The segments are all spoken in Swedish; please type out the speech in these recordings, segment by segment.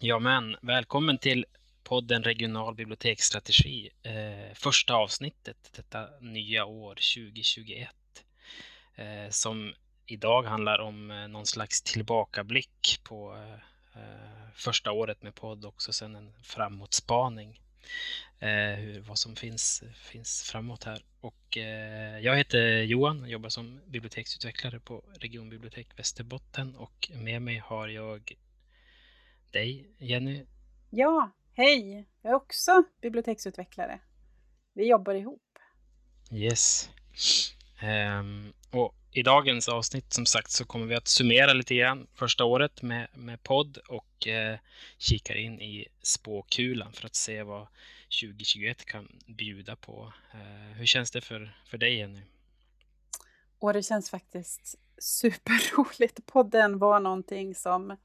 Ja, men välkommen till podden Regional biblioteksstrategi. Eh, första avsnittet detta nya år 2021. Eh, som idag handlar om eh, någon slags tillbakablick på eh, eh första året med podd också sen en framåtspaning. Eh, hur, vad som finns, finns framåt här. Och, eh, jag heter Johan och jobbar som biblioteksutvecklare på Regionbibliotek Västerbotten och med mig har jag dig, Jenny. Ja, hej! Jag är också biblioteksutvecklare. Vi jobbar ihop. Yes. Um, och i dagens avsnitt som sagt så kommer vi att summera lite grann första året med, med podd och eh, kikar in i spåkulan för att se vad 2021 kan bjuda på. Eh, hur känns det för, för dig Jenny? Och det känns faktiskt superroligt. Podden var någonting som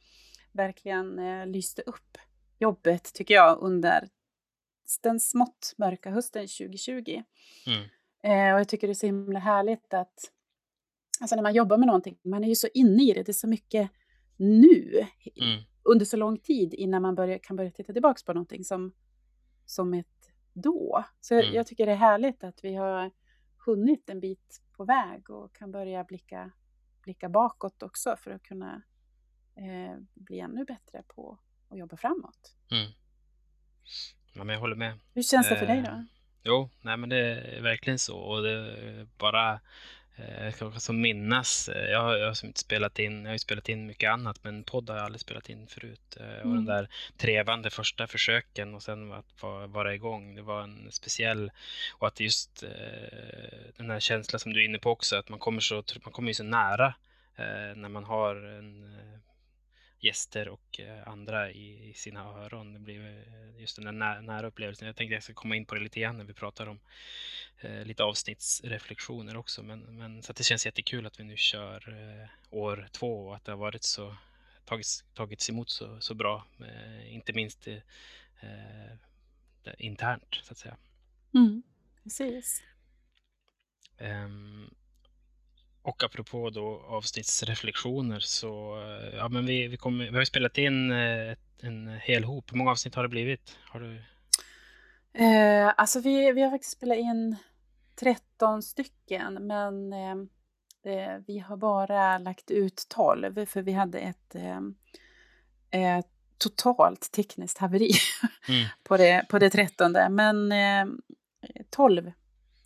verkligen eh, lyste upp jobbet, tycker jag, under den smått mörka hösten 2020. Mm. Eh, och jag tycker det är så himla härligt att alltså när man jobbar med någonting, man är ju så inne i det, det är så mycket nu, mm. under så lång tid innan man börjar, kan börja titta tillbaka på någonting som, som ett då. Så mm. jag, jag tycker det är härligt att vi har hunnit en bit på väg och kan börja blicka, blicka bakåt också för att kunna eh, bli ännu bättre på att jobba framåt. Mm. Ja, men jag håller med. Hur känns det för eh, dig då? Jo, nej men det är verkligen så och det är bara eh, jag kan också minnas, eh, jag har, jag har inte spelat in, jag har spelat in mycket annat men podd har jag aldrig spelat in förut. Mm. Och den mm. där trevande första försöken och sen att vara igång, det var en speciell och att just den här känslan som du är inne på också, att man kommer så, man kommer ju så nära när man har en gäster och eh, andra i, i sina öron. Det blir eh, just den där nä nära upplevelsen. Jag tänkte jag ska komma in på det lite grann när vi pratar om eh, lite avsnittsreflektioner också. Men, men så att det känns jättekul att vi nu kör eh, år två och att det har varit så tagits, tagits emot så, så bra. Eh, inte minst internt så att säga. Mm, precis. Um, och apropå då avsnittsreflektioner så eh, ja, men vi, vi, kommer, vi har spelat in eh, en hel hop. Hur många avsnitt har det blivit? Har du... Eh, alltså vi, vi har faktiskt spelat in 13 stycken men eh, eh, vi har bara lagt ut 12 för vi hade ett eh, totalt tekniskt haveri mm. på, det, på det 13. Men 12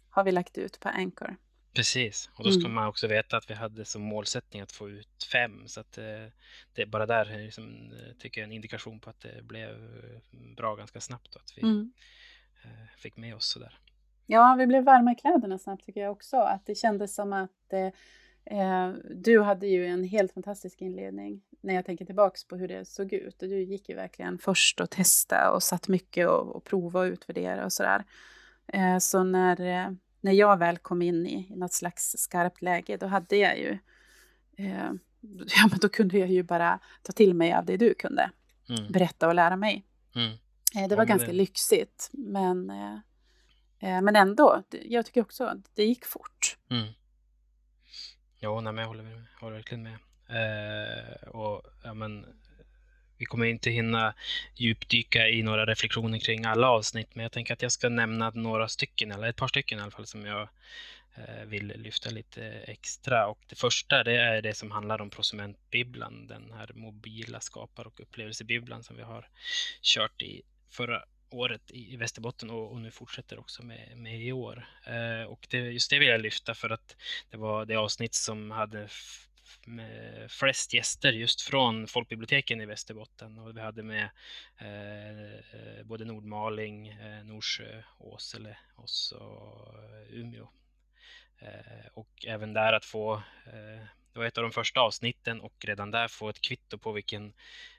har vi lagt ut på Anchor. Precis, och då ska mm. man också veta att vi hade som målsättning att få ut fem. Så att eh, det är bara där liksom, tycker jag en indikation på att det blev bra ganska snabbt och att vi mm. eh, fick med oss sådär. Ja, vi blev varma i kläderna snabbt tycker jag också. Att det kändes som att eh, eh, du hade ju en helt fantastisk inledning när jag tänker tillbaks på hur det såg ut. Och du gick ju verkligen först och testa och satt mycket och, och prova och utvärdera och sådär. Eh, så när eh, när jag väl kom in i, i något slags skarpt läge, då hade jag ju... Eh, ja, men då kunde jag ju bara ta till mig av det du kunde mm. berätta och lära mig. Mm. Eh, det var ja, ganska det... lyxigt, men, eh, eh men ändå, jag tycker också att det gick fort. Mm. Ja, nej, men jag håller, med, håller verkligen med. Eh, och ja, men, vi kommer inte hinna djupdyka i några reflektioner kring alla avsnitt, men jag tänker att jag ska nämna några stycken, eller ett par stycken i alla fall, som jag eh, vill lyfta lite extra. Och det första det är det som handlar om Prosumentbibblan, den här mobila skapar och upplevelsebibblan som vi har kört i förra året i Västerbotten och, och nu fortsätter också med, med i år. Eh, och det, just det vill jag lyfta för att det var det avsnitt som hade med flest gäster just från folkbiblioteken i Västerbotten och vi hade med eh, både Nordmaling, eh, Norsjö, Åsele och så eh, Umeå. Eh, och även där att få, eh, det var ett av de första avsnitten och redan där få ett kvitto på vilken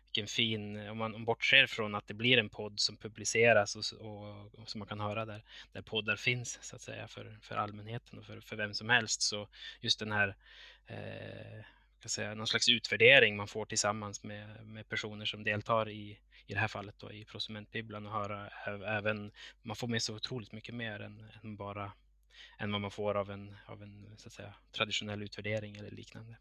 vilken fin, om man bortser från att det blir en podd som publiceras och, och, och som man kan höra där, där poddar finns så att säga för, för allmänheten och för, för vem som helst. Så just den här eh, kan säga, någon slags utvärdering man får tillsammans med, med personer som deltar i, i det här fallet då, i Prosumentbibblan och höra även, man får med sig otroligt mycket mer än, än bara än vad man får av en, av en så att säga, traditionell utvärdering eller liknande.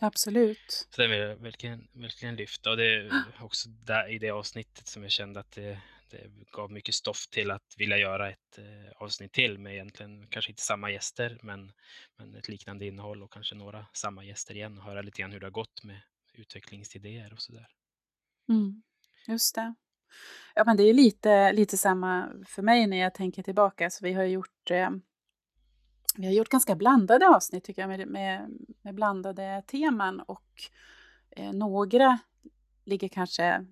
Absolut. Så det vill jag verkligen, verkligen lyfta. Och det är också där, i det avsnittet som jag kände att det, det gav mycket stoff till att vilja göra ett eh, avsnitt till med egentligen kanske inte samma gäster men, men ett liknande innehåll och kanske några samma gäster igen och höra lite grann hur det har gått med utvecklingsidéer och sådär. Mm, just det. Ja, men det är lite, lite samma för mig när jag tänker tillbaka. Så vi har gjort, eh, vi har gjort ganska blandade avsnitt tycker jag med, med, med blandade teman och eh, några ligger kanske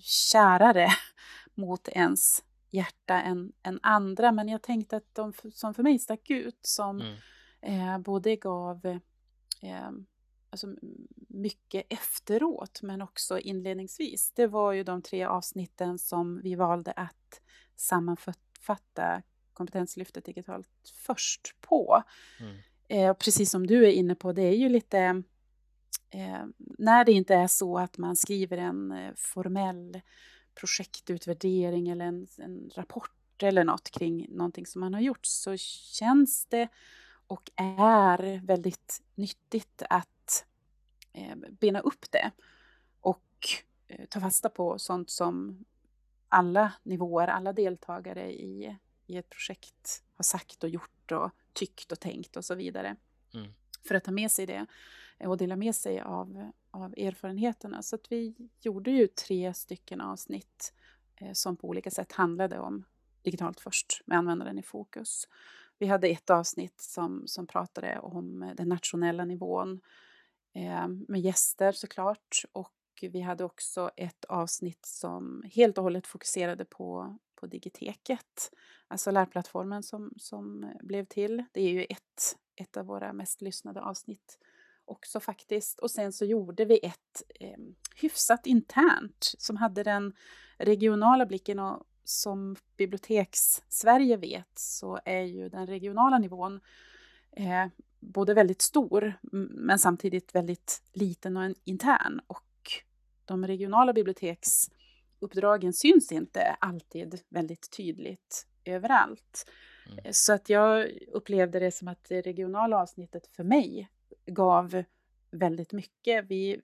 kärare mot ens hjärta än, än andra. Men jag tänkte att de som för mig stack ut som mm. eh, både gav eh, alltså mycket efteråt men också inledningsvis. Det var ju de tre avsnitten som vi valde att sammanfatta kompetenslyftet digitalt först på. Mm. Eh, precis som du är inne på, det är ju lite eh, när det inte är så att man skriver en eh, formell projektutvärdering eller en, en rapport eller något kring någonting som man har gjort så känns det och är väldigt nyttigt att eh, bena upp det och eh, ta fasta på sånt som alla nivåer, alla deltagare i, i ett projekt har sagt och gjort och tyckt och tänkt och så vidare. Mm. För att ta med sig det och dela med sig av, av erfarenheterna. Så att vi gjorde ju tre stycken avsnitt eh, som på olika sätt handlade om digitalt först med användaren i fokus. Vi hade ett avsnitt som, som pratade om den nationella nivån eh, med gäster såklart och vi hade också ett avsnitt som helt och hållet fokuserade på, på digiteket, alltså lärplattformen som, som eh, blev till. Det är ju ett, ett av våra mest lyssnade avsnitt också faktiskt. Och sen så gjorde vi ett eh, hyfsat internt som hade den regionala blicken och som Biblioteks-Sverige vet så är ju den regionala nivån eh, både väldigt stor men samtidigt väldigt liten och intern. Och de regionala biblioteks biblioteksuppdragen syns inte alltid väldigt tydligt överallt. Mm. Så att jag upplevde det som att det regionala avsnittet för mig gav väldigt mycket. Vi,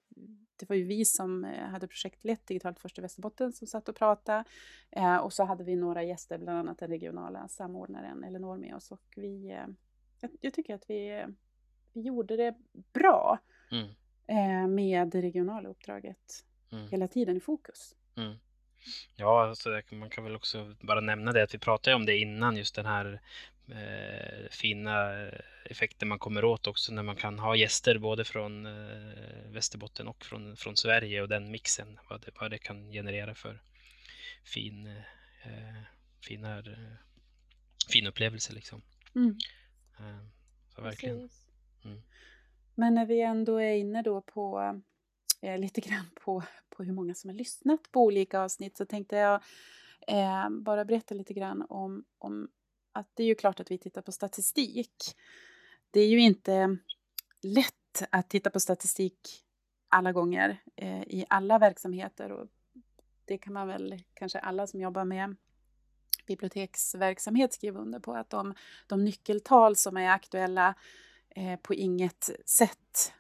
det var ju vi som eh, hade projektlett Digitalt först i Västerbotten som satt och pratade. Eh, och så hade vi några gäster, bland annat den regionala samordnaren Elinor med oss. Och vi, eh, jag, jag, tycker att vi, vi gjorde det bra mm. eh, med det regionala uppdraget mm. hela tiden i fokus. Mm. Ja, alltså, man kan väl också bara nämna det att vi pratade om det innan, just den här eh, fina effekter man kommer åt också när man kan ha gäster både från eh, Västerbotten och från, från Sverige och den mixen, vad det, vad det kan generera för fin, eh, fina, eh, fin upplevelse liksom. Mm. Eh, så verkligen. Mm. Men när vi ändå är inne då på eh, lite grann på, på hur många som har lyssnat på olika avsnitt så tänkte jag eh, bara berätta lite grann om, om att det är ju klart att vi tittar på statistik. Det är ju inte lätt att titta på statistik alla gånger eh, i alla verksamheter och det kan man väl kanske alla som jobbar med biblioteksverksamhet skriva under på att de, de nyckeltal som är aktuella eh, på inget sätt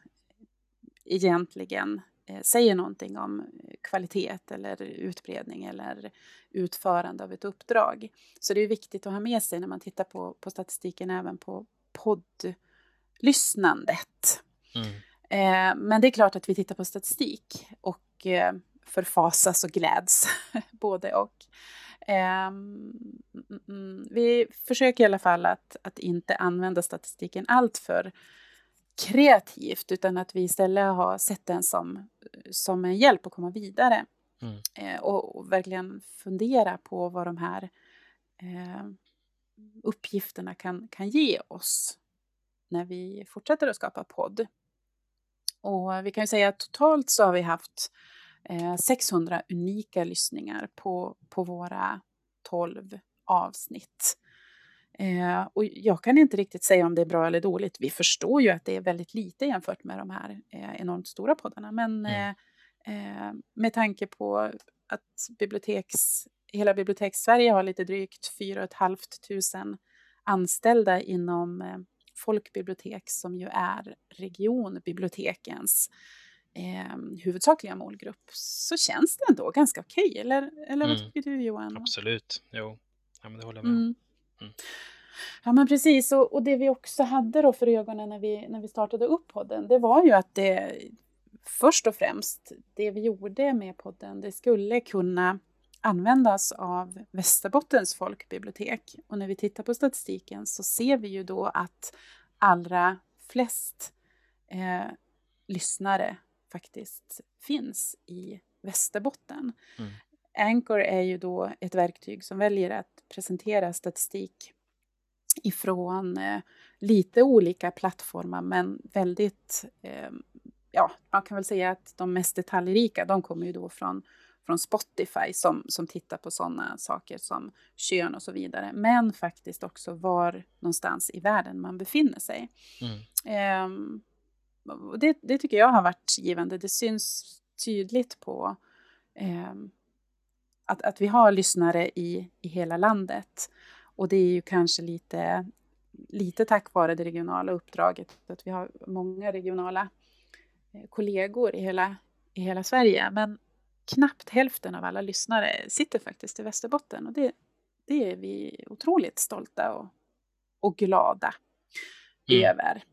egentligen säger någonting om kvalitet eller utbredning eller utförande av ett uppdrag. Så det är viktigt att ha med sig när man tittar på, på statistiken även på poddlyssnandet. Mm. Eh, men det är klart att vi tittar på statistik och eh, förfasas och gläds, både och. Eh, vi försöker i alla fall att, att inte använda statistiken alltför kreativt utan att vi istället har sett den som, som en hjälp att komma vidare. Mm. Eh, och, och, verkligen fundera på vad de här eh, uppgifterna kan, kan ge oss när vi fortsätter att skapa podd. Och vi kan ju säga att totalt så har vi haft eh, 600 unika lyssningar på, på våra 12 avsnitt. Eh, och jag kan inte riktigt säga om det är bra eller dåligt. Vi förstår ju att det är väldigt lite jämfört med de här eh, enormt stora poddarna. Men mm. eh, med tanke på att biblioteks, hela Bibliotekssverige har lite drygt 4 500 anställda inom folkbibliotek som ju är regionbibliotekens eh, huvudsakliga målgrupp så känns det ändå ganska okej. Eller, eller vad mm. tycker du Johan? Absolut, jo. Ja, men det håller jag med om. Mm. Mm. Ja men precis och, och det vi också hade då för ögonen när vi, när vi startade upp podden det var ju att det först och främst det vi gjorde med podden det skulle kunna användas av Västerbottens folkbibliotek. Och när vi tittar på statistiken så ser vi ju då att allra flest eh, lyssnare faktiskt finns i Västerbotten. Mm. Anchor är ju då ett verktyg som väljer att presentera statistik ifrån eh, lite olika plattformar men väldigt, eh, ja, man kan väl säga att de mest detaljrika, de kommer ju då från från Spotify som, som tittar på sådana saker som kön och så vidare. Men faktiskt också var någonstans i världen man befinner sig. Mm. Um, det, det, tycker jag har varit givande. Det syns tydligt på um, att, att vi har lyssnare i, i hela landet. Och det är ju kanske lite, lite tack vare det regionala uppdraget, att vi har många regionala eh, kollegor i hela, i hela Sverige. Men knappt hälften av alla lyssnare sitter faktiskt i Västerbotten och det, det är vi otroligt stolta och, och glada mm. över.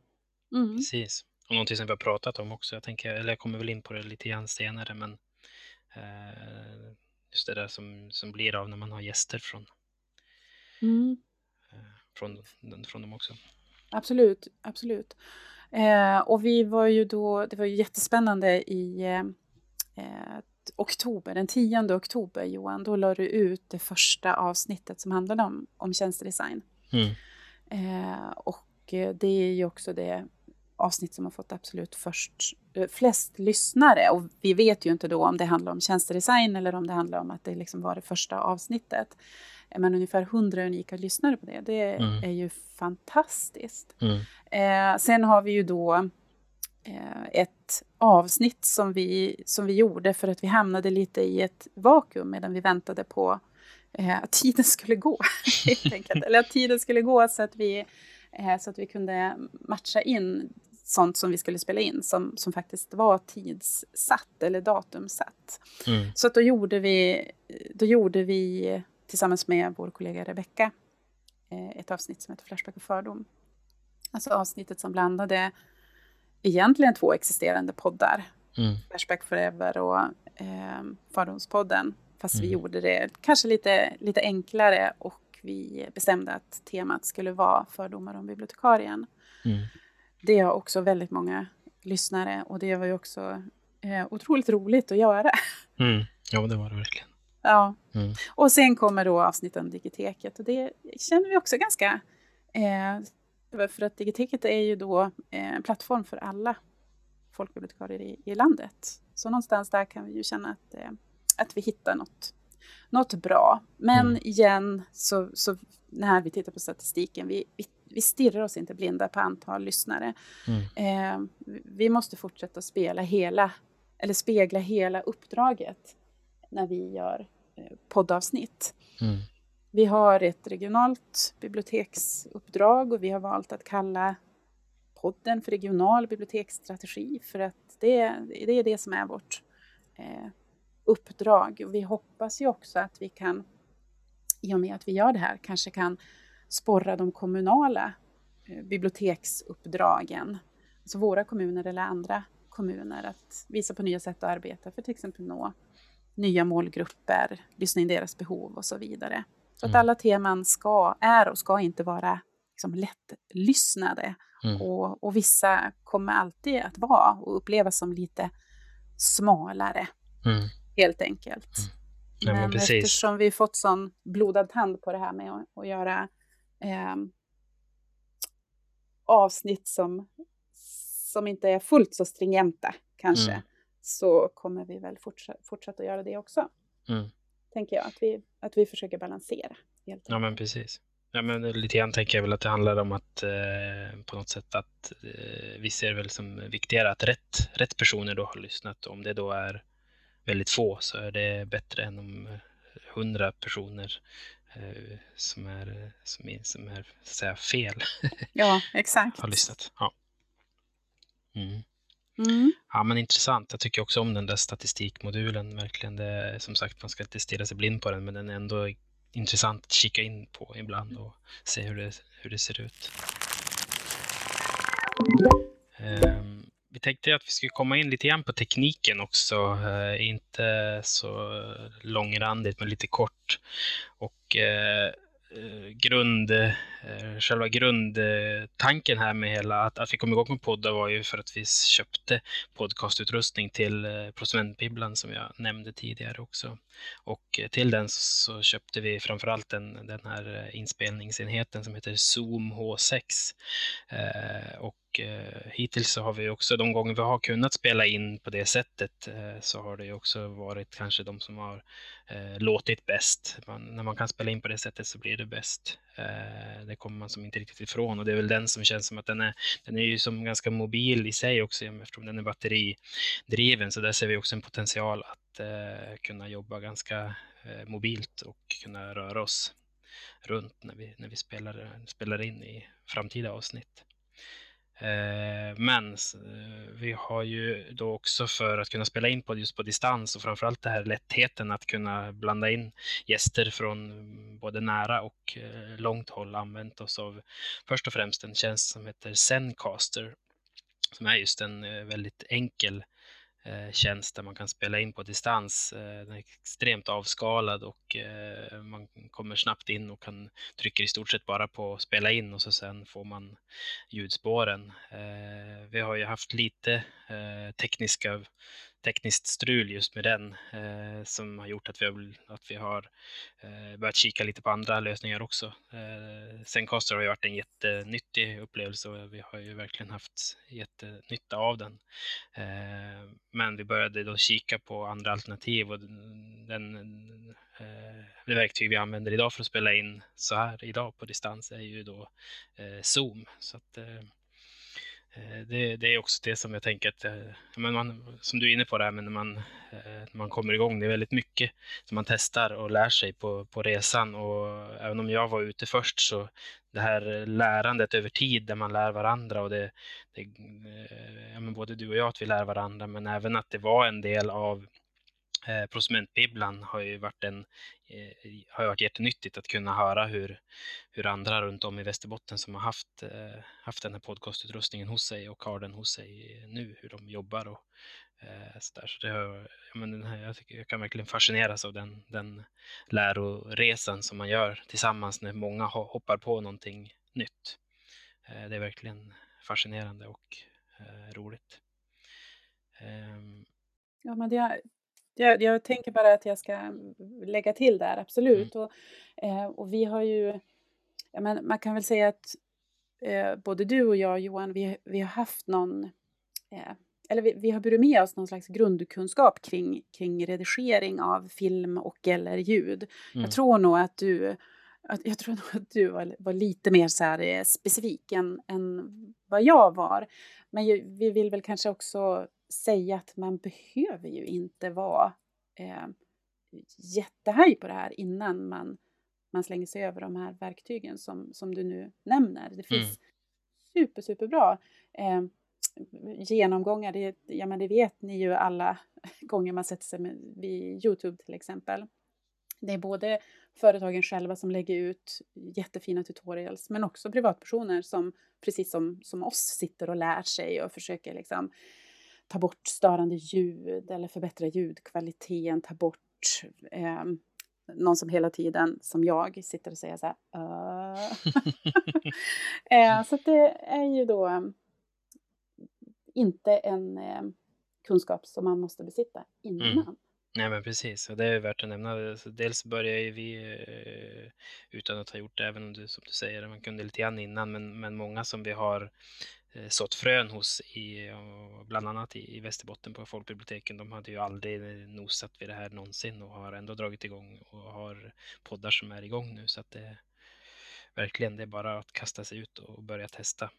Mm. Precis. Och någonting som vi har pratat om också, jag, tänker, eller jag kommer väl in på det lite grann senare, men eh, just det där som, som blir av när man har gäster från, mm. eh, från, från dem också. Absolut, absolut. Eh, och vi var ju då, det var ju jättespännande i eh, eh oktober, den 10 oktober Johan, då la du ut det första avsnittet som handlade om, om tjänstedesign. Mm. Eh, och eh, det är ju också det avsnitt som har fått absolut först, eh, flest lyssnare. Och vi vet ju inte då om det handlar om tjänstedesign eller om det handlar om att det liksom var det första avsnittet. Eh, men ungefär 100 unika lyssnare på det, det mm. är ju fantastiskt. Mm. Eh, sen har vi ju då Eh, ett avsnitt som vi, som vi gjorde för att vi hamnade lite i ett vakuum medan vi väntade på eh, att tiden skulle gå. helt enkelt. Eller att tiden skulle gå så att, vi, så att vi kunde matcha in sånt som vi skulle spela in som, som faktiskt var tidssatt eller datumsatt. Mm. Så att då gjorde vi, då gjorde vi tillsammans med vår kollega Rebecka eh, ett avsnitt som heter Flashback och fördom. Alltså avsnittet som blandade egentligen två existerande poddar. Mm. Flashback Forever och eh, Fördomspodden. Fast mm. vi gjorde det kanske lite, lite enklare och vi bestämde att temat skulle vara fördomar om bibliotekarien. Mm. Det har också väldigt många lyssnare och det var ju också eh, otroligt roligt att göra. Mm. Ja, det var det verkligen. Ja. Mm. Och sen kommer då avsnittet om digiteket och det känner vi också ganska eh, för att Digiteket är ju då eh, en plattform för alla folkbibliotekarier i, i landet. Så någonstans där kan vi ju känna att, eh, att vi hittar något, något bra. Men mm. igen, så, så när vi tittar på statistiken, vi, vi, vi stirrar oss inte blinda på antal lyssnare. Mm. Eh, vi måste fortsätta spela hela, eller spegla hela uppdraget när vi gör eh, poddavsnitt. Mm. Vi har ett regionalt biblioteksuppdrag och vi har valt att kalla podden för regional biblioteksstrategi för att det, det är det som är vårt eh, uppdrag. Och vi hoppas ju också att vi kan, i och med att vi gör det här, kanske kan sporra de kommunala eh, biblioteksuppdragen, alltså våra kommuner eller andra kommuner, att visa på nya sätt att arbeta för till exempel nå nya målgrupper, lyssna in deras behov och så vidare. Så att mm. alla teman ska, är och ska inte vara liksom lättlyssnade. Mm. Och, och vissa kommer alltid att vara och upplevas som lite smalare, mm. Helt enkelt. Ja, men, men eftersom vi fått sån blodad tand på det här med att, att göra eh, avsnitt som, som inte är fullt så stringenta kanske, mm. så kommer vi väl fortsätta, fortsätta göra det också. Mm tänker jag, att vi, att vi försöker balansera. Ja, men precis. Ja, men lite grann tänker jag väl att det handlar om att eh, på något sätt att eh, vi ser väl som viktigare att rätt, rätt personer då har lyssnat. Om det då är väldigt få så är det bättre än om hundra personer eh, som är, som är, som är så säga, fel Ja, exakt. har lyssnat. Ja. Mm. Mm. Ja, men intressant. Jag tycker också om den där statistikmodulen. Verkligen. Det är, som sagt, man ska inte stirra sig blind på den, men den är ändå intressant att kika in på ibland och se hur det, hur det ser ut. Um, vi tänkte att vi skulle komma in lite grann på tekniken också. Eh, inte så långrandigt, men lite kort. Och eh, eh, grund, eh, själva grundtanken här med hela att, att vi kom igång med poddar var ju för att vi köpte podcastutrustning till eh, Prosumentbibblan som jag nämnde tidigare också. Och eh, till den så, så köpte vi framförallt den, den här inspelningsenheten som heter Zoom H6. Eh, och eh, hittills så har vi också, de gånger vi har kunnat spela in på det sättet, eh, så har det ju också varit kanske de som har eh, låtit bäst. Man, när man kan spela in på det sättet så blir det bäst. Eh, det kommer man som inte riktigt ifrån och det är väl den som känns som att den är, den är ju som ganska mobil i sig också eftersom den är batteridriven så där ser vi också en potential att eh, kunna jobba ganska eh, mobilt och kunna röra oss runt när vi, när vi spelar, spelar in i framtida avsnitt. Eh, men eh, vi har ju då också för att kunna spela in på just på distans och framförallt det här lättheten att kunna blanda in gäster från mm, både nära och eh, långt håll använt oss av först och främst en tjänst som heter Zencaster som är just en väldigt enkel Eh, Eh, tjänst där man kan spela in på distans. Eh, den är extremt avskalad och eh, man kommer snabbt in och kan trycker i stort sett bara på spela in och så sen får man ljudspåren. Vi har ju haft lite tekniska tekniskt strul just med den eh, som har gjort att vi har, att vi har eh, börjat kika lite på andra lösningar också. Eh, Zencaster har ju varit en jättenyttig upplevelse och vi har ju verkligen haft jättenytta av den. Eh, men vi började då kika på andra alternativ och den, eh, det verktyg vi använder idag för att spela in så här idag på distans är ju då eh, Zoom. Så att, Eh, Eh, det, det, är också det som jag tänker att, eh, men man, som du är inne på där, men när man, eh, när man kommer igång, det är väldigt mycket som man testar och lär sig på, på resan. Och även om jag var ute först så det här lärandet över tid där man lär varandra och det, det ja, men både du och jag att vi lär varandra men även att det var en del av eh, Prosumentbibblan har ju varit, en, eh, har varit jättenyttigt att kunna höra hur, hur andra runt om i Västerbotten som har haft, eh, haft den här podcastutrustningen hos sig och har den hos sig eh, nu, hur de jobbar och eh, så där. Så det har, ja, men den här, jag, tycker, jag kan verkligen fascineras av den, den läroresan som man gör tillsammans när många hoppar på någonting nytt. Eh, det är verkligen fascinerande och eh, roligt. Ehm. Ja, men det, jag, jag tänker bara att jag ska lägga till där, absolut. Mm. Och, eh, och vi har ju, men man kan väl säga att eh, både du och jag Johan, vi, vi har haft någon, eh, eller vi, vi har burit med oss någon slags grundkunskap kring, kring redigering av film och eller ljud. Mm. Jag tror nog att du att, jag tror nog att du var, var lite mer så här, eh, specifik än, än vad jag var. Men vi vill väl kanske också säga att man behöver ju inte vara eh, jättehaj på det här innan man, man slänger sig över de här verktygen som, som du nu nämner. Det finns mm. super, superbra eh, genomgångar. Det, ja, men det vet ni ju alla gånger man sätter sig med, vid Youtube till exempel. Det är både företagen själva som lägger ut jättefina tutorials men också privatpersoner som precis som, som oss sitter och lär sig och försöker liksom ta bort störande ljud eller förbättra ljudkvaliteten, ta bort eh, någon som hela tiden, som jag, sitter och säger så här uh. eh, Så det är ju då eh, inte en eh, kunskap som man måste besitta innan. Mm. Nej men precis, och det är värt att nämna. Dels började vi eh, utan att ha gjort det, även om du som du säger, man kunde lite grann innan, men, men många som vi har Eh, sått frön hos, i, bland annat i, Västerbotten på folkbiblioteken. De hade ju aldrig nosat vid det här någonsin och har ändå dragit igång och har poddar som är igång nu. Så att det verkligen, det är bara att kasta sig ut och börja testa.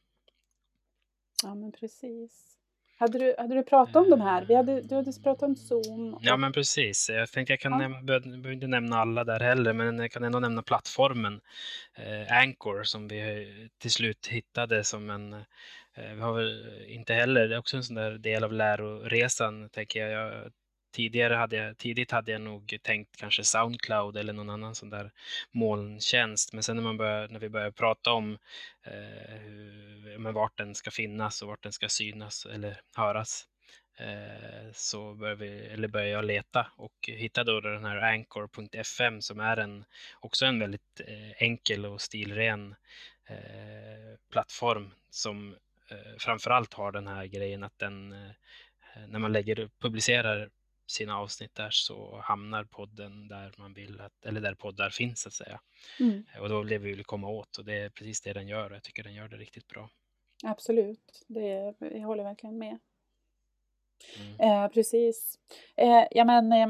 Ja, men precis. Hade du, hade du pratat om de här? Vi hade, du hade pratat om Zoom. Och... Ja, men precis. Jag tänkte jag kan ja. nämna, behöver inte nämna alla där heller, men jag kan ändå nämna plattformen eh, Anchor som vi till slut hittade som en eh, vi har väl inte heller, det är också en sån där del av läroresan, tänker jag. jag tidigare hade jag, tidigt hade jag nog tänkt kanske Soundcloud eller någon annan sån där molntjänst. Men sen när, man börjar, när vi börjar prata om eh, men vart den ska finnas och vart den ska synas eller höras eh, så börjar, vi, eller börjar jag leta och hitta då den här anchor.fm som är en, också en väldigt eh, enkel och stilren eh, plattform som eh, framförallt har den här grejen att den eh, när man lägger, publicerar sina avsnitt där så hamnar podden där man vill att, eller där poddar finns så att säga. Mm. Och då vill vi vill komma åt och det är precis det den gör och jag tycker den gör det riktigt bra. Absolut, det, jag håller verkligen med. Mm. Eh, precis. Eh, ja men, eh,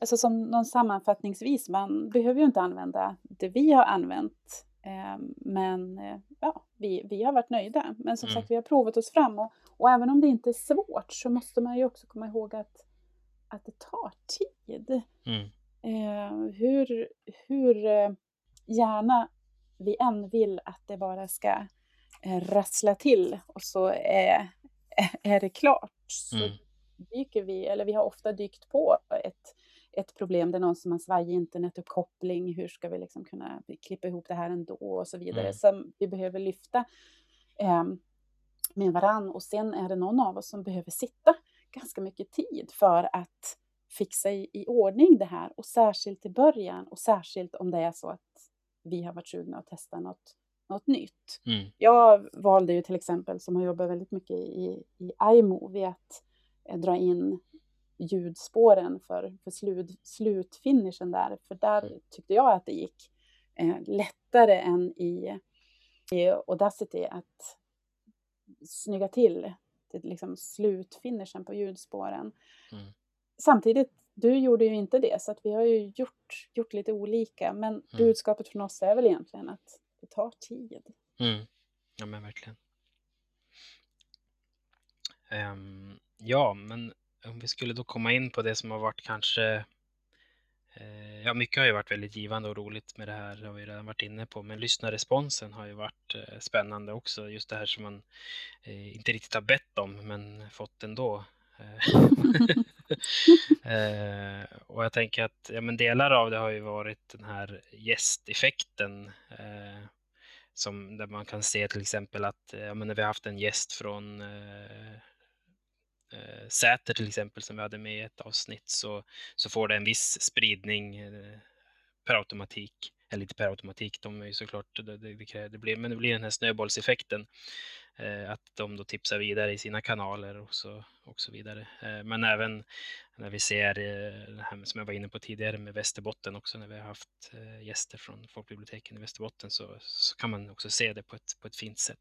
alltså som någon sammanfattningsvis, man behöver ju inte använda det vi har använt. Eh, men eh, ja, vi, vi har varit nöjda. Men som mm. sagt, vi har provat oss fram och, och även om det inte är svårt så måste man ju också komma ihåg att att det tar tid. Mm. Eh, hur, hur eh, gärna vi än vill att det bara ska eh, rassla till och så är, är det klart. Så mm. dyker vi, eller vi har ofta dykt på ett, ett problem. Det är någon som har svajig internetuppkoppling. Hur ska vi liksom kunna klippa ihop det här ändå och så vidare. Mm. Som vi behöver lyfta eh, med varann. Och sen är det någon av oss som behöver sitta ganska mycket tid för att fixa i, i ordning det här och särskilt i början och särskilt om det är så att vi har varit sugna att testa något, något nytt. Mm. Jag valde ju till exempel, som har jobbat väldigt mycket i, i iMovie, att eh, dra in ljudspåren för, för slut, slutfinishen där, för där mm. tyckte jag att det gick eh, lättare än i, i Audacity att snygga till det, liksom slutfinishen på ljudspåren. Mm. Samtidigt, du gjorde ju inte det, så att vi har ju gjort, gjort lite olika. Men mm. budskapet från oss är väl egentligen att det tar tid. Mm. Ja, men verkligen. Um, ja, men om vi skulle då komma in på det som har varit kanske Eh, ja, mycket har ju varit väldigt givande och roligt med det här, det har vi redan varit inne på, men lyssnarresponsen har ju varit eh, spännande också, just det här som man eh, inte riktigt har bett om, men fått ändå. och jag tänker att ja, men delar av det har ju varit den här gästeffekten. Eh, som, där man kan se till exempel att ja, men när vi har haft en gäst från eh, eh, Säter till exempel som vi hade med i ett avsnitt så, så får det en viss spridning eh, per automatik. Eller inte per automatik, de är ju såklart, det, det, det, blir, men det blir den här snöbollseffekten. Eh, att de då tipsar vidare i sina kanaler och så, och så vidare. Eh, men även när vi ser eh, det här som jag var inne på tidigare med Västerbotten också, när vi har haft gäster från folkbiblioteken i Västerbotten så, så kan man också se det på ett, på ett fint sätt.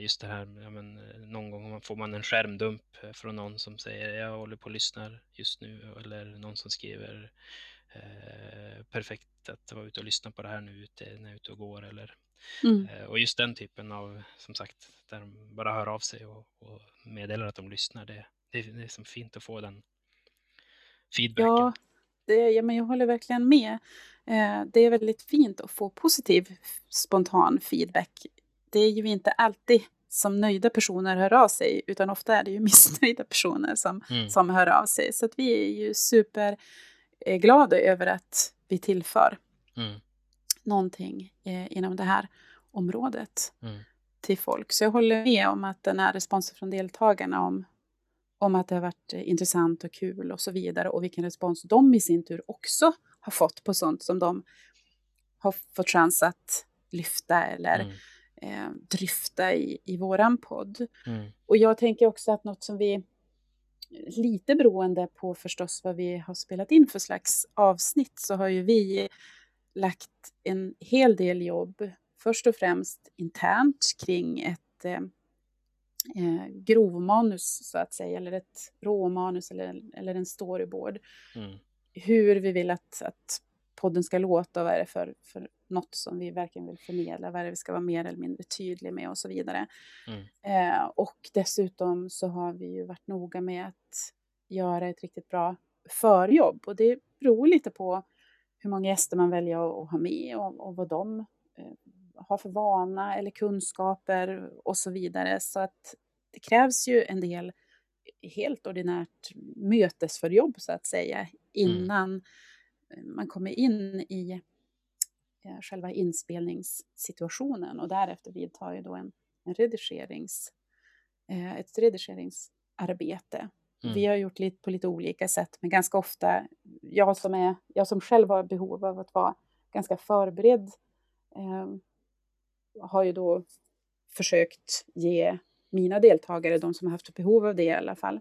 Just det här, ja, men, någon gång får man en skärmdump från någon som säger jag håller på och lyssnar just nu eller någon som skriver perfekt att vara ute och lyssna på det här nu ute, när jag är ute och går eller Mm. Eh, och just den typen av, som sagt, där de bara hör av sig och, och meddelar att de lyssnar, det, det, det är som fint att få den feedbacken. Ja, det, ja men jag håller verkligen med. Eh, det är väldigt fint att få positiv spontan feedback. Det är ju inte alltid som nöjda personer hör av sig, utan ofta är det ju missnöjda personer som, mm. som hör av sig. Så att vi är ju superglada över att vi tillför. Mm någonting eh, inom det här området mm. till folk. Så jag håller med om att den här responsen från deltagarna om, om att det har varit eh, intressant och kul och så vidare och vilken respons de i sin tur också har fått på sånt som de har fått chans att lyfta eller mm. eh, dryfta i, i våran podd. Mm. Och jag tänker också att något som vi lite beroende på förstås vad vi har spelat in för slags avsnitt så har ju vi lagt en hel del jobb, först och främst internt kring ett eh, eh, grovmanus så att säga, eller ett råmanus eller, eller en storyboard. Mm. Hur vi vill att, att podden ska låta och vad är det för, för något som vi verkligen vill förmedla, vad det vi ska vara mer eller mindre tydlig med och så vidare. Mm. Eh, och dessutom så har vi ju varit noga med att göra ett riktigt bra förjobb och det beror lite på hur många gäster man väljer att ha med och, och vad de eh, har för vana eller kunskaper och så vidare. Så att det krävs ju en del helt ordinärt mötesförjobb så att säga Mm. innan man kommer in i eh, själva inspelningssituationen och därefter vidtar ju då en, en redigerings, ett redigeringsarbete. Mm. Vi har gjort lite på lite olika sätt, men ganska ofta, jag som, är, jag som själv har behov av att vara ganska förberedd, eh, har ju då försökt ge mina deltagare, de som har haft behov av det i alla fall,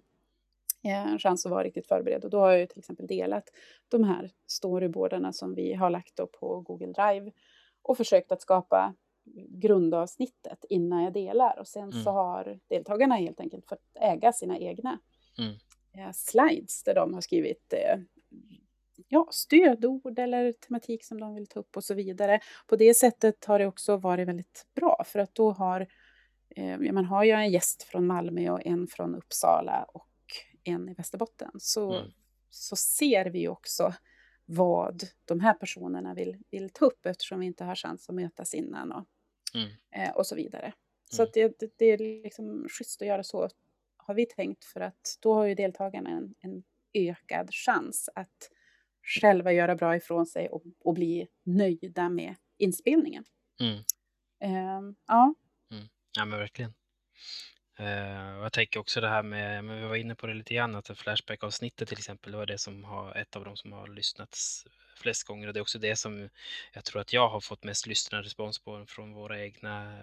eh, en chans att vara riktigt förberedd. Och då har jag till exempel delat de här storyboardarna som vi har lagt då på Google Drive och försökt att skapa grundavsnittet innan jag delar. Och sen så Mm. har deltagarna helt enkelt fått äga sina egna Mm. eh, slides där de har skrivit eh, ja, stödord eller tematik som de vill ta upp och så vidare. På det sättet har det också varit väldigt bra för att då har eh, man har ju en gäst från Malmö och en från Uppsala och en i Västerbotten. Så, Mm. så ser vi också vad de här personerna vill, vill ta upp eftersom vi inte har chans att mötas innan och, Mm. och så vidare. Så Mm. att det, det, det är liksom schysst att göra så, har vi tänkt, för att då har ju deltagarna en, en ökad chans att själva göra bra ifrån sig och, och bli nöjda med inspelningen. Mm. Ehm, ja, Ja men verkligen. Och jag tänker också det här med, men vi var inne på det lite grann, att Flashback-avsnittet till exempel, det var det som har, ett av de som har lyssnats flest gånger och det är också det som jag tror att jag har fått mest lyssnarrespons på från våra egna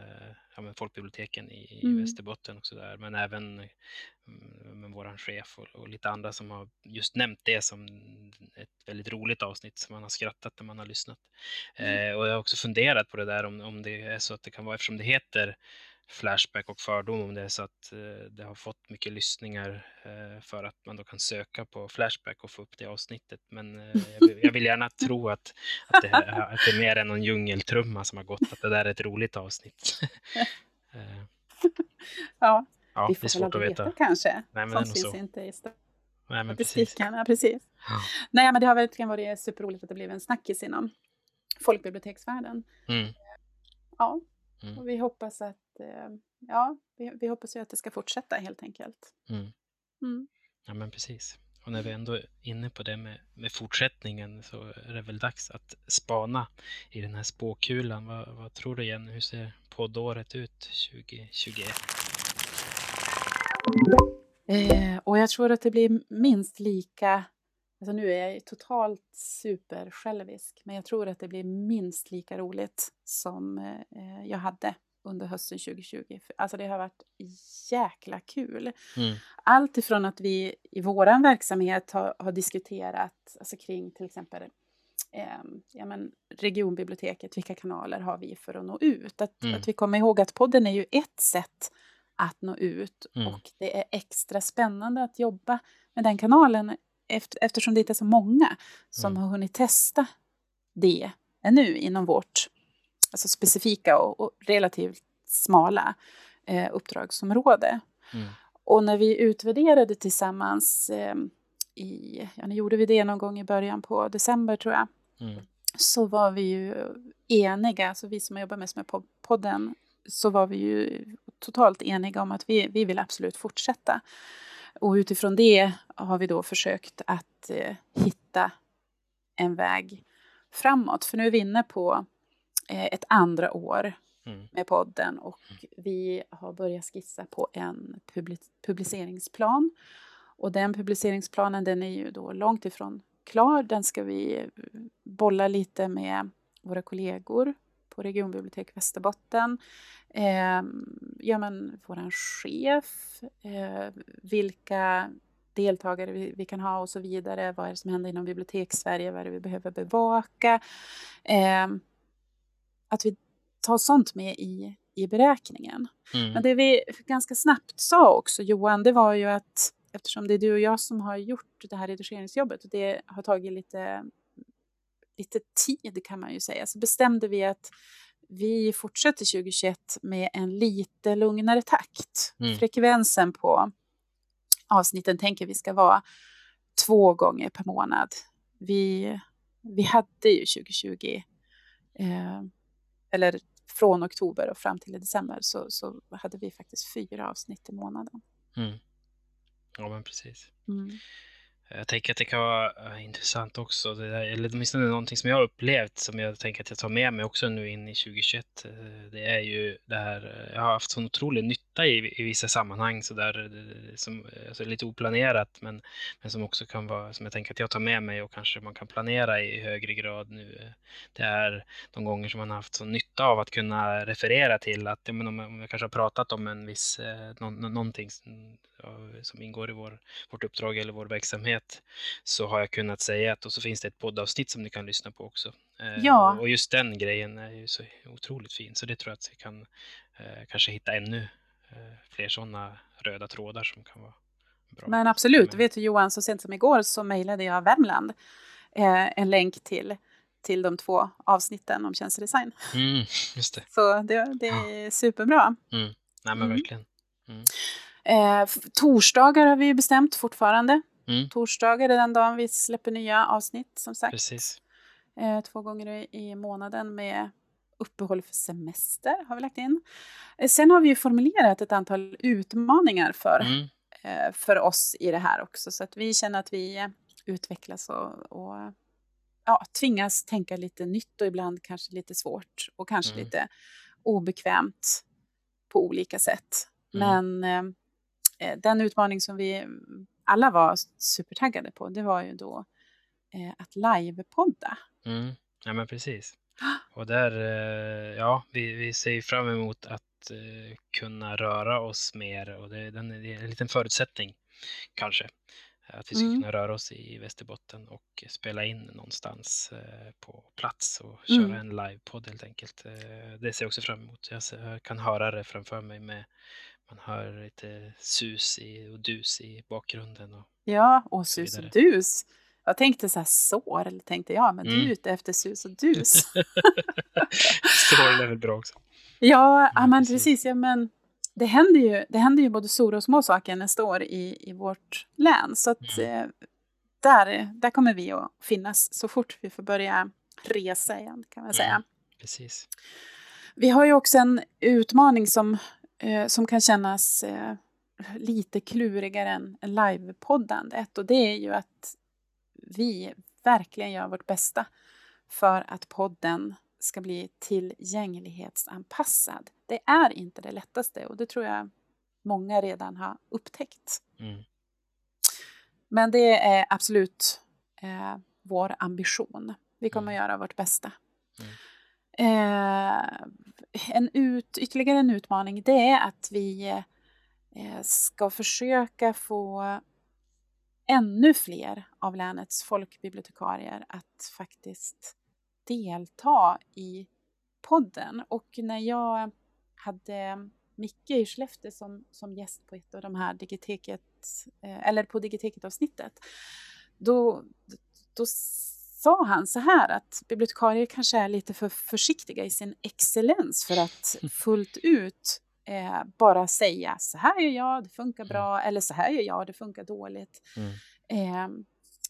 ja, men folkbiblioteken i, i Mm. Västerbotten och sådär. Men även mm, med våran chef och, och lite andra som har just nämnt det som ett väldigt roligt avsnitt som man har skrattat när man har lyssnat. Mm. Eh, och jag har också funderat på det där om, om det är så att det kan vara, eftersom det heter Flashback och fördom, om det är så att eh, det har fått mycket lyssningar eh, för att man då kan söka på Flashback och få upp det avsnittet. Men eh, jag, vill, jag vill gärna tro att, att, det, att det är mer än någon djungeltrumma som har gått, att det där är ett roligt avsnitt. Ja ja, vi det är får svårt att veta. veta kanske. är Sånt finns så. inte i Nej, men precis. Ja, precis. Ja. Nej, men det har verkligen varit superroligt att det blev en snackis inom folkbiblioteksvärlden. Mm, Ja, Mm. och vi hoppas att ja, vi, vi hoppas ju att det ska fortsätta helt enkelt. mm. Mm. Ja, men precis. Och när vi ändå är inne på det med, med fortsättningen så är det väl dags att spana i den här spåkulan. Vad, vad tror du Jenny? Hur ser poddåret ut 2021? Eh, och jag tror att det blir minst lika, alltså nu är jag ju totalt supersjälvisk, men jag tror att det blir minst lika roligt som eh, jag hade under hösten 2020. För, Alltså det har varit jäkla kul. Mm, Allt ifrån att vi i vår verksamhet har, har diskuterat alltså kring till exempel eh, ja, men regionbiblioteket, vilka kanaler har vi för att nå ut? Att, Mm. att vi kommer ihåg att podden är ju ett sätt att nå ut Mm. och det är extra spännande att jobba med den kanalen efter, eftersom det inte är så många som Mm. har hunnit testa det ännu inom vårt alltså specifika och, och relativt smala eh, uppdragsområde. mm, Och när vi utvärderade tillsammans eh, i, ja, nu gjorde vi det någon gång i början på december tror jag, mm, så var vi ju eniga, alltså vi som jobbar mest med po- podden, så var vi ju totalt eniga om att vi, vi vill absolut fortsätta. Och utifrån det har vi då försökt att eh, hitta en väg framåt. För nu är vi inne på ett andra år mm, med podden och vi har börjat skissa på en publi- publiceringsplan. Och den publiceringsplanen den är ju då långt ifrån klar. Den ska vi eh, bolla lite med våra kollegor på Regionbibliotek Västerbotten. Eh, ja, men våran chef, eh, vilka deltagare vi, vi kan ha och så vidare. Vad är det som händer inom Bibliotekssverige? Vad är det vi behöver bevaka? Eh, att vi tar sånt med i, i beräkningen. Men mm, det vi ganska snabbt sa också, Johan, det var ju att eftersom det är du och jag som har gjort det här redigeringsjobbet och det har tagit lite lite tid kan man ju säga, så bestämde vi att vi fortsätter 2021 med en lite lugnare takt. Mm. Frekvensen på avsnitten tänker vi ska vara två gånger per månad. Vi, vi hade ju 2020, eh, eller från oktober och fram till december, så, så hade vi faktiskt fyra avsnitt i månaden. Mm. Ja, men precis. Mm. Jag tänker att det kan vara äh, intressant också, det där, eller åtminstone någonting som jag har upplevt som jag tänker att jag tar med mig också nu in i 2021. Eh, det är ju det här, jag har haft sån otrolig nytta i, i vissa sammanhang så där, som alltså lite oplanerat men, men som också kan vara, som jag tänker att jag tar med mig och kanske man kan planera i högre grad nu. Det är de gånger som man har haft sån nytta av att kunna referera till att, ja, men om, om jag kanske har pratat om en viss, eh, någon, någonting som, ingår i vår, vårt uppdrag eller vår verksamhet så har jag kunnat säga att och så finns det ett poddavsnitt som ni kan lyssna på också. Eh, Ja. Och just den grejen är ju så otroligt fin så det tror jag att vi kan eh, kanske hitta ännu eh, fler sådana röda trådar som kan vara bra. Men absolut, vet du Johan, så sent som igår så mejlade jag Värmland eh, en länk till, till de två avsnitten om tjänstedesign. Mm, just det. Så det, det är superbra. Nej men Mm. verkligen. Eh, f- torsdagar har vi ju bestämt fortfarande. Mm, Torsdagar är den dagen vi släpper nya avsnitt som sagt. precis. Eh, två gånger i månaden med uppehåll för semester har vi lagt in. Eh, sen har vi ju formulerat ett antal utmaningar för, Mm, eh, för oss i det här också. Så att vi känner att vi eh, utvecklas och, och ja, tvingas tänka lite nytt och ibland kanske lite svårt och kanske Mm. lite obekvämt på olika sätt. Mm. Men eh, eh, den utmaning som vi alla var supertaggade på, det var ju då eh, att livepodda. mm. Ja men precis. Och där, eh, ja, vi, vi ser fram emot att eh, kunna röra oss mer och det, den, det är en liten förutsättning kanske. Att vi ska Mm. kunna röra oss i Västerbotten och spela in någonstans eh, på plats och köra Mm. en livepodd helt enkelt. Det ser jag också fram emot. Jag, kan höra det framför mig med man hör lite sus i, och dus i bakgrunden. Och, Ja, och sus och dus. Jag tänkte så här sår, eller tänkte jag, men du är Mm. ute efter sus och dus. Strålen är väl bra också. Ja, Ja, men precis. precis. Ja, men det, händer ju, det händer ju både stora och små saker nästa år i, i vårt län. Så att, Mm. eh, där, där kommer vi att finnas så fort vi får börja resa igen, kan man säga. Mm. Precis. Vi har ju också en utmaning som, eh, som kan kännas eh, lite klurigare än, än livepoddandet. Och det är ju att vi verkligen gör vårt bästa för att podden ska bli tillgänglighetsanpassad. Det är inte det lättaste och det tror jag många redan har upptäckt. Mm. Men det är absolut eh, vår ambition. Vi kommer Mm. att göra vårt bästa. Mm. Eh, en ut, ytterligare en utmaning det är att vi eh, ska försöka få ännu fler av länets folkbibliotekarier att faktiskt delta i podden. Och när jag hade Micke i Skellefteå som, som gäst på ett av de här digiteket, eh, eller på digiteket-avsnittet, då, då sa han så här att bibliotekarier kanske är lite för försiktiga i sin excellens för att fullt ut eh, bara säga så här gör jag, det funkar bra, eller så här gör jag, det funkar dåligt. Mm. Eh,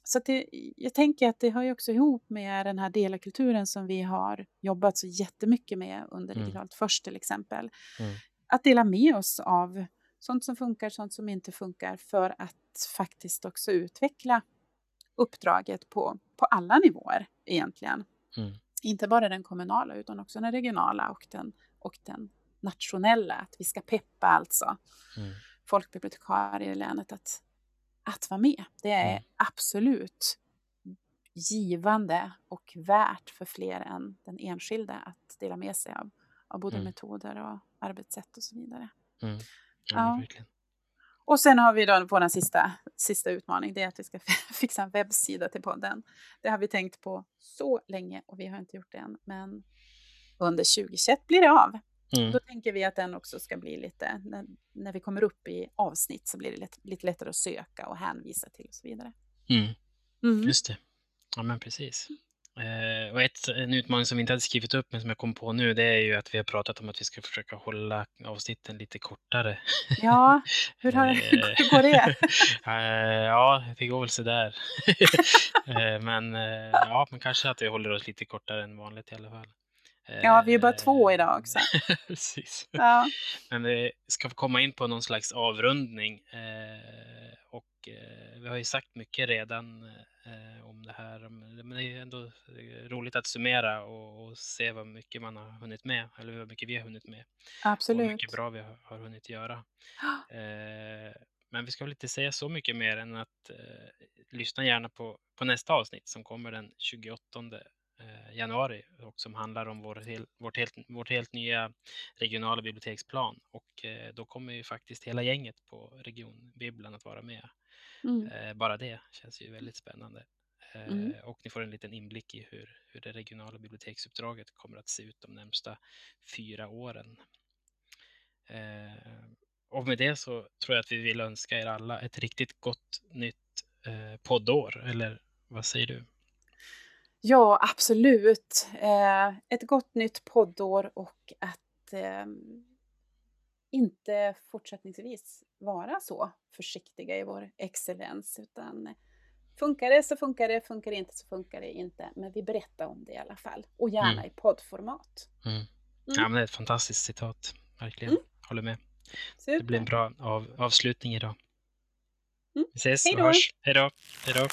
så det, jag tänker att det hör ju också ihop med den här delakulturen som vi har jobbat så jättemycket med under Mm. Digitalt först till exempel. Mm. Att dela med oss av sånt som funkar, sånt som inte funkar för att faktiskt också utveckla uppdraget på, på alla nivåer egentligen. Mm. Inte bara den kommunala utan också den regionala och den, och den nationella. Att vi ska peppa alltså Mm. folkbibliotekarier i länet att, att vara med. Det är Mm. absolut givande och värt för fler än den enskilde att dela med sig av, av både Mm. metoder och arbetssätt och så vidare. Mm. Ja, Ja. Och sen har vi då vår sista, sista utmaning, det är att vi ska fixa en webbsida till podden. Det har vi tänkt på så länge och vi har inte gjort det än, men under 2021 blir det av. Mm. Då tänker vi att den också ska bli lite, när, när vi kommer upp i avsnitt så blir det lätt, lite lättare att söka och hänvisa till och så vidare. Mm. Mm. Just det. Ja, men precis. Eh, och ett, en utmaning som vi inte hade skrivit upp men som jag kom på nu det är ju att vi har pratat om att vi ska försöka hålla avsnitten lite kortare. Ja, hur, har, hur går det? Eh, ja, det går väl sådär. eh, men eh, ja, men kanske att vi håller oss lite kortare än vanligt i alla fall. Ja, vi är bara två idag också. Precis. Ja. Men vi ska komma in på någon slags avrundning. Eh, och eh, vi har ju sagt mycket redan eh, om det här. Men det är ändå roligt att summera och, se vad mycket man har hunnit med. Eller hur mycket vi har hunnit med. Absolut. Och hur mycket bra vi har, hunnit göra. men vi ska väl inte säga så mycket mer än att lyssna gärna på, på nästa avsnitt som kommer den 28 Eh, januari och som handlar om vår, vårt, helt, vårt helt nya regionala biblioteksplan. Och eh, då kommer ju faktiskt hela gänget på regionbibblan att vara med. Mm. Eh, bara det känns ju väldigt spännande. Mm. Och ni får en liten inblick i hur, hur det regionala biblioteksuppdraget kommer att se ut de närmsta fyra åren. Och med det så tror jag att vi vill önska er alla ett riktigt gott nytt poddår. Eller vad säger du? Ja, absolut. Eh, ett gott nytt poddår och att eh, inte fortsättningsvis vara så försiktiga i vår excellens utan funkar det så funkar det, funkar det inte så funkar det inte. Men vi berättar om det i alla fall och gärna mm. i poddformat. Mm. Mm. Ja, men det är ett fantastiskt citat, verkligen. Mm. Håller med. Super. Det blir en bra av, avslutning idag. Mm. Vi ses och hörs. Hej då. Hej då.